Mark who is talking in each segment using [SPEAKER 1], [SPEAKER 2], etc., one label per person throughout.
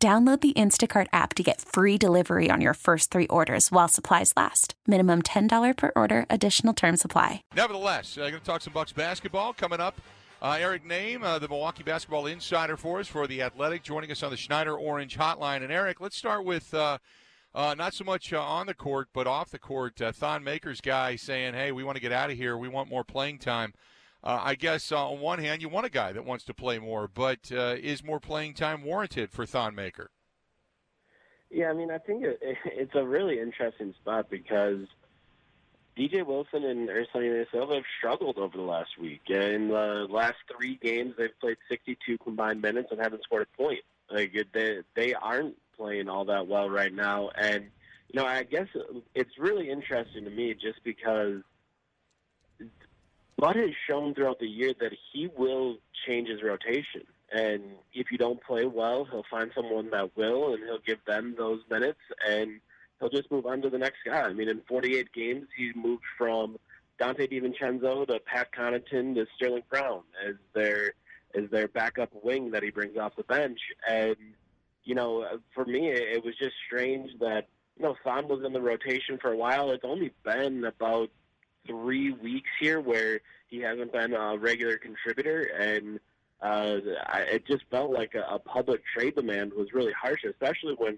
[SPEAKER 1] Download the Instacart app to get free delivery on your first three orders while supplies last. Minimum $10 per order, additional term supply.
[SPEAKER 2] Nevertheless, I'm uh, going to talk some Bucks basketball coming up. Uh, Eric Nehm, uh, the Milwaukee basketball insider for us for the Athletic, joining us on the Schneider Orange Hotline. And Eric, let's start with uh, uh not so much uh, on the court, but off the court. Thon Maker's guy saying, "Hey, we want to get out of here. We want more playing time." Uh, I guess uh, on one hand, you want a guy that wants to play more, but uh, is more playing time warranted for Thon Maker?
[SPEAKER 3] Yeah, I mean, I think it, it's a really interesting spot because DJ Wilson and Ersan Ilyasova have struggled over the last week. In the last three games, they've played 62 combined minutes and haven't scored a point. Like they they aren't playing all that well right now, and you know, I guess it's really interesting to me just because Bud has shown throughout the year that he will change his rotation. And if you don't play well, he'll find someone that will, and he'll give them those minutes, and he'll just move on to the next guy. I mean, in 48 games, he's moved from Donte DiVincenzo to Pat Connaughton to Sterling Brown as their as their backup wing that he brings off the bench. And you know, for me, it was just strange that you know Thon was in the rotation for a while. It's only been about three weeks here where he hasn't been a regular contributor, and uh, I, it just felt like a, a public trade demand was really harsh, especially when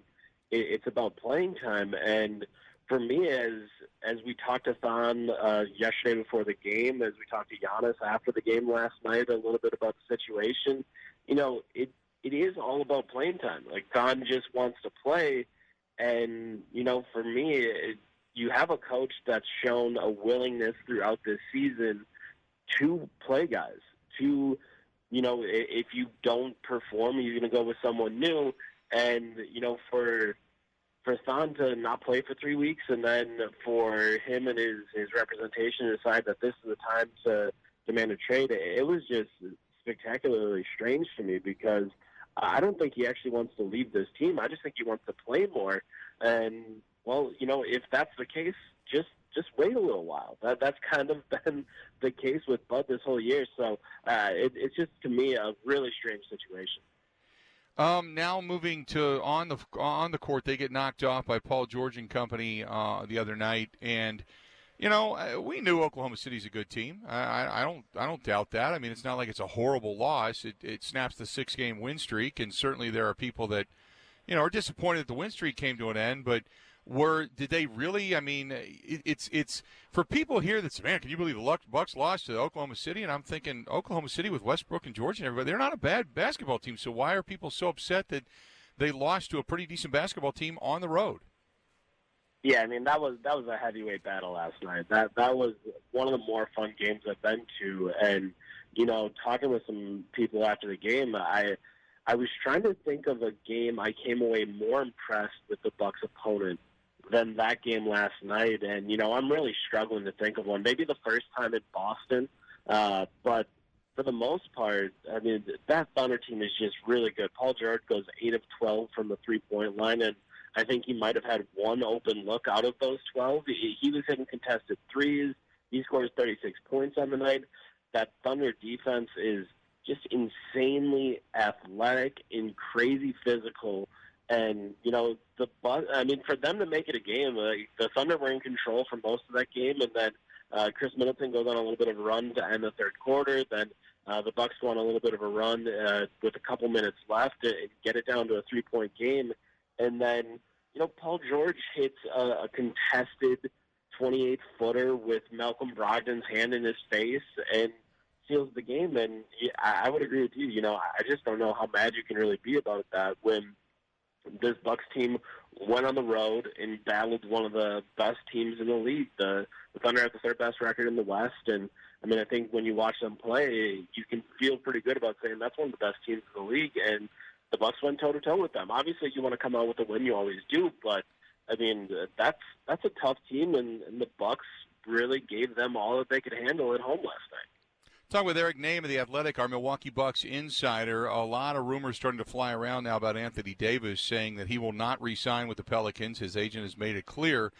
[SPEAKER 3] it, it's about playing time. And for me, as as we talked to Thon uh, yesterday before the game, as we talked to Giannis after the game last night, a little bit about the situation, you know, it it is all about playing time. Like Thon just wants to play, and you know, for me, it, you have a coach that's shown a willingness throughout this season to play guys. To, you know, if you don't perform, you're going to go with someone new. And, you know, for for Thon to not play for three weeks and then for him and his, his representation to decide that this is the time to demand a trade, it was just spectacularly strange to me because I don't think he actually wants to leave this team. I just think he wants to play more. And well, you know, if that's the case, just just wait a little while. That that's kind of been the case with Bud this whole year. So uh, it, it's just to me a really strange situation.
[SPEAKER 2] Um, now moving to on the on the court, they get knocked off by Paul George and company uh, the other night, and you know uh, we knew Oklahoma City's a good team. I, I, don't I don't doubt that. I mean, it's not like it's a horrible loss. It, it snaps the six game win streak, and certainly there are people that you know are disappointed that the win streak came to an end, but were did they really? I mean, it, it's it's for people here that say, "Man, can you believe the Bucks lost to Oklahoma City?" And I'm thinking, Oklahoma City with Westbrook and George and everybody, they're not a bad basketball team. So why are people so upset that they lost to a pretty decent basketball team on the road?
[SPEAKER 3] Yeah, I mean that was that was a heavyweight battle last night. That that was one of the more fun games I've been to, and you know, talking with some people after the game, I I was trying to think of a game I came away more impressed with the Bucks opponent than that game last night. And, you know, I'm really struggling to think of one. Maybe the first time in Boston, uh, but for the most part, I mean, that Thunder team is just really good. Paul George goes 8 of 12 from the three point line, and I think he might have had one open look out of those 12. He, he was hitting contested threes. He scores 36 points on the night. That Thunder defense is just insanely athletic and crazy physical. And you know the. I mean, for them to make it a game, uh, the Thunder were in control for most of that game, and then uh, Khris Middleton goes on a little bit of a run to end the third quarter. Then uh, the Bucks go on a little bit of a run uh, with a couple minutes left and get it down to a three-point game. And then you know Paul George hits a, a contested 28-footer with Malcolm Brogdon's hand in his face and seals the game. And I would agree with you. You know, I just don't know how mad you can really be about that when this Bucks team went on the road and battled one of the best teams in the league. The, the Thunder have the third best record in the West, and I mean, I think when you watch them play, you can feel pretty good about saying that's one of the best teams in the league. And the Bucks went toe to toe with them. Obviously, you want to come out with a win, you always do, but I mean that's that's a tough team, and, and the Bucks really gave them all that they could handle at home last night.
[SPEAKER 2] Talking with Eric Nehm of the Athletic, our Milwaukee Bucks insider. A lot of rumors starting to fly around now about Anthony Davis saying that he will not re-sign with the Pelicans. His agent has made it clear.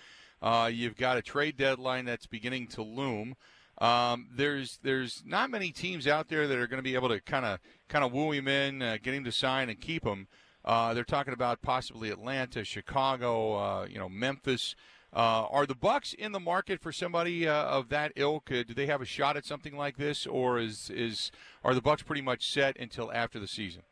[SPEAKER 2] Uh, you've got a trade deadline that's beginning to loom. Um, there's there's not many teams out there that are going to be able to kind of kind of woo him in, uh, get him to sign, and keep him. Uh, they're talking about possibly Atlanta, Chicago, uh, you know, Memphis. Uh, are the Bucks in the market for somebody uh, of that ilk? Uh, do they have a shot at something like this, or is is are the Bucks pretty much set until after the season?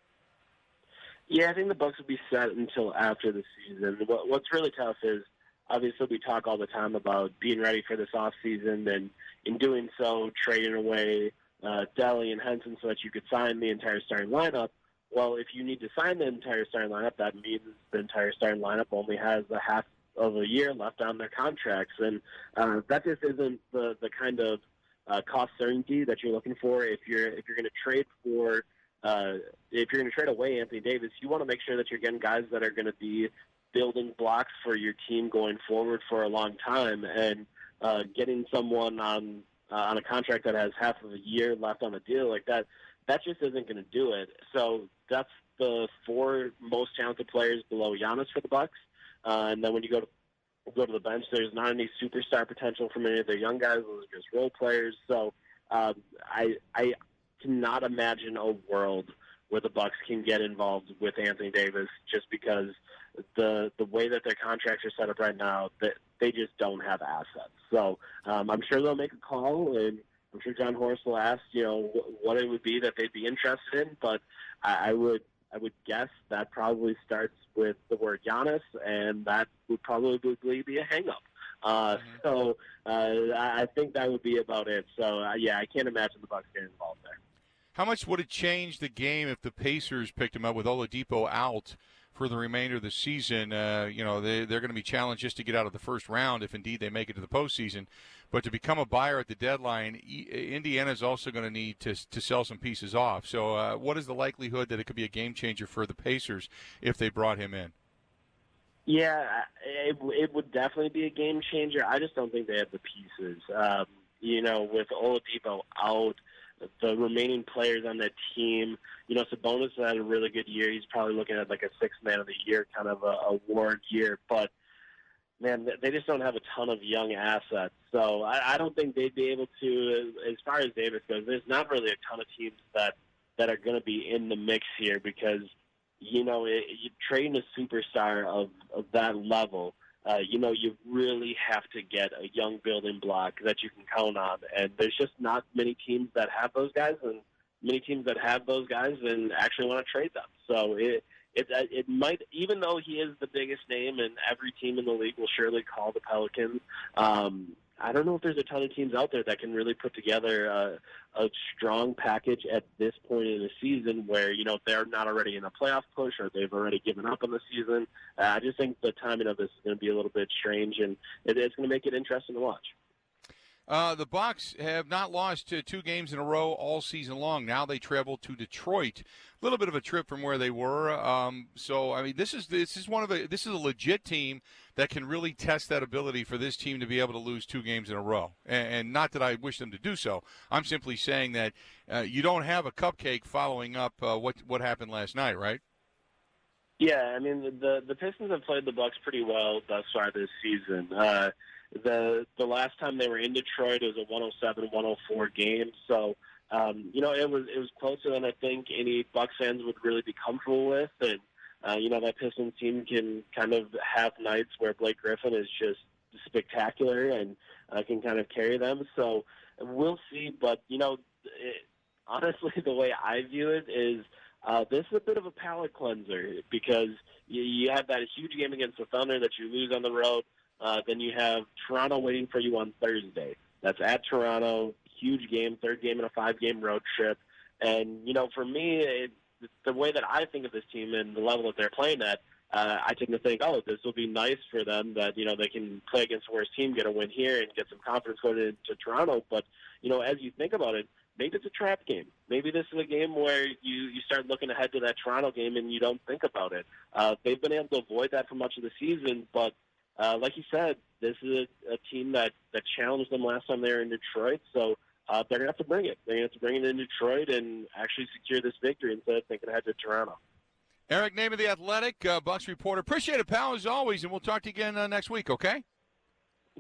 [SPEAKER 3] Yeah, I think the Bucks will be set until after the season. What, what's really tough is obviously we talk all the time about being ready for this off season and in doing so trading away uh, Delly and Henson so that you could sign the entire starting lineup. Well, if you need to sign the entire starting lineup, that means the entire starting lineup only has a half of a year left on their contracts, and uh, that just isn't the the kind of uh, cost certainty that you're looking for. If you're if you're going to trade for uh, if you're going to trade away Anthony Davis, you want to make sure that you're getting guys that are going to be building blocks for your team going forward for a long time, and uh, getting someone on uh, on a contract that has half of a year left on the deal like that, that just isn't going to do it. So that's the four most talented players below Giannis for the Bucks. Uh, and then when you go to go to the bench, there's not any superstar potential from any of their young guys. Those are just role players. So um, I I cannot imagine a world where the Bucks can get involved with Anthony Davis just because the the way that their contracts are set up right now, that they just don't have assets. So um, I'm sure they'll make a call, and I'm sure Jon Horst will ask, you know, what it would be that they'd be interested in. But I would I would guess that probably starts with the word Giannis, and that would probably be a hangup. Uh, mm-hmm. So uh, I think that would be about it. So uh, yeah, I can't imagine the Bucks getting involved there.
[SPEAKER 2] How much would it change the game if the Pacers picked him up with Oladipo out for the remainder of the season? Uh, you know, they, they're going to be challenged just to get out of the first round if indeed they make it to the postseason. But to become a buyer at the deadline, Indiana is also going to need to, to sell some pieces off. So, uh, what is the likelihood that it could be a game changer for the Pacers if they brought him in?
[SPEAKER 3] Yeah, it, it would definitely be a game changer. I just don't think they have the pieces. Um, you know, with Oladipo out, the remaining players on that team, you know, Sabonis had a really good year. He's probably looking at like a sixth man of the year kind of a award year, but man, they just don't have a ton of young assets. So I, I don't think they'd be able to, as far as Davis goes, there's not really a ton of teams that that are going to be in the mix here because you know it, you trading a superstar of of that level. Uh, you know, you really have to get a young building block that you can count on, and there's just not many teams that have those guys, and many teams that have those guys and actually want to trade them. So it it uh, it might even though he is the biggest name and every team in the league will surely call the Pelicans. Um, I don't know if there's a ton of teams out there that can really put together a, a strong package at this point in the season where you know they're not already in a playoff push or they've already given up on the season. Uh, I just think the timing of this is going to be a little bit strange and it, it's going to make it interesting to watch.
[SPEAKER 2] Uh, the Bucks have not lost uh, two games in a row all season long. Now they travel to Detroit, a little bit of a trip from where they were. Um, so I mean, this is this is one of the this is a legit team that can really test that ability for this team to be able to lose two games in a row. And, and not that I wish them to do so. I'm simply saying that uh, you don't have a cupcake following up uh, what what happened last night, right?
[SPEAKER 3] Yeah, I mean the the Pistons have played the Bucks pretty well thus far this season. The the last time they were in Detroit, it was a 107-104 game. So um, you know it was it was closer than I think any Bucks fans would really be comfortable with. And uh, you know that Pistons team can kind of have nights where Blake Griffin is just spectacular and uh, can kind of carry them. So we'll see. But you know, it, honestly, the way I view it is. Uh, this is a bit of a palate cleanser because you, you have that huge game against the Thunder that you lose on the road. Uh, then you have Toronto waiting for you on Thursday. That's at Toronto. Huge game, third game in a five-game road trip. And you know, for me, it, the way that I think of this team and the level that they're playing at, uh, I tend to think, oh, this will be nice for them that you know they can play against the worst team, get a win here, and get some confidence going into Toronto. But you know, as you think about it, maybe it's a trap game. Maybe this is a game where you you start looking ahead to that Toronto game and you don't think about it. Uh, they've been able to avoid that for much of the season, but uh, like you said, this is a, a team that that challenged them last time they were in Detroit. So uh, they're gonna have to bring it. They're gonna have to bring it in Detroit and actually secure this victory instead of thinking ahead to Toronto.
[SPEAKER 2] Eric Nehm of the Athletic, uh, Bucks reporter. Appreciate it, pal, as always, and we'll talk to you again uh, next week. Okay.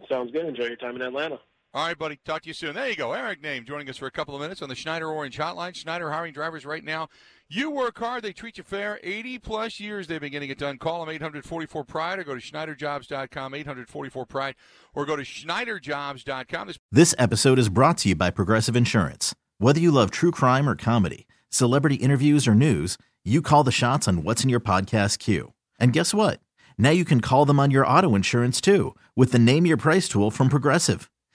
[SPEAKER 3] Sounds good. Enjoy your time in Atlanta.
[SPEAKER 2] All right, buddy. Talk to you soon. There you go. Eric Nehm joining us for a couple of minutes on the Schneider Orange Hotline. Schneider hiring drivers right now. You work hard, they treat you fair. 80 plus years they've been getting it done. Call them 844 Pride or go to SchneiderJobs.com, 844 Pride, or go to SchneiderJobs.com.
[SPEAKER 4] This-, this episode is brought to you by Progressive Insurance. Whether you love true crime or comedy, celebrity interviews or news, you call the shots on What's in Your Podcast queue. And guess what? Now you can call them on your auto insurance too with the Name Your Price tool from Progressive.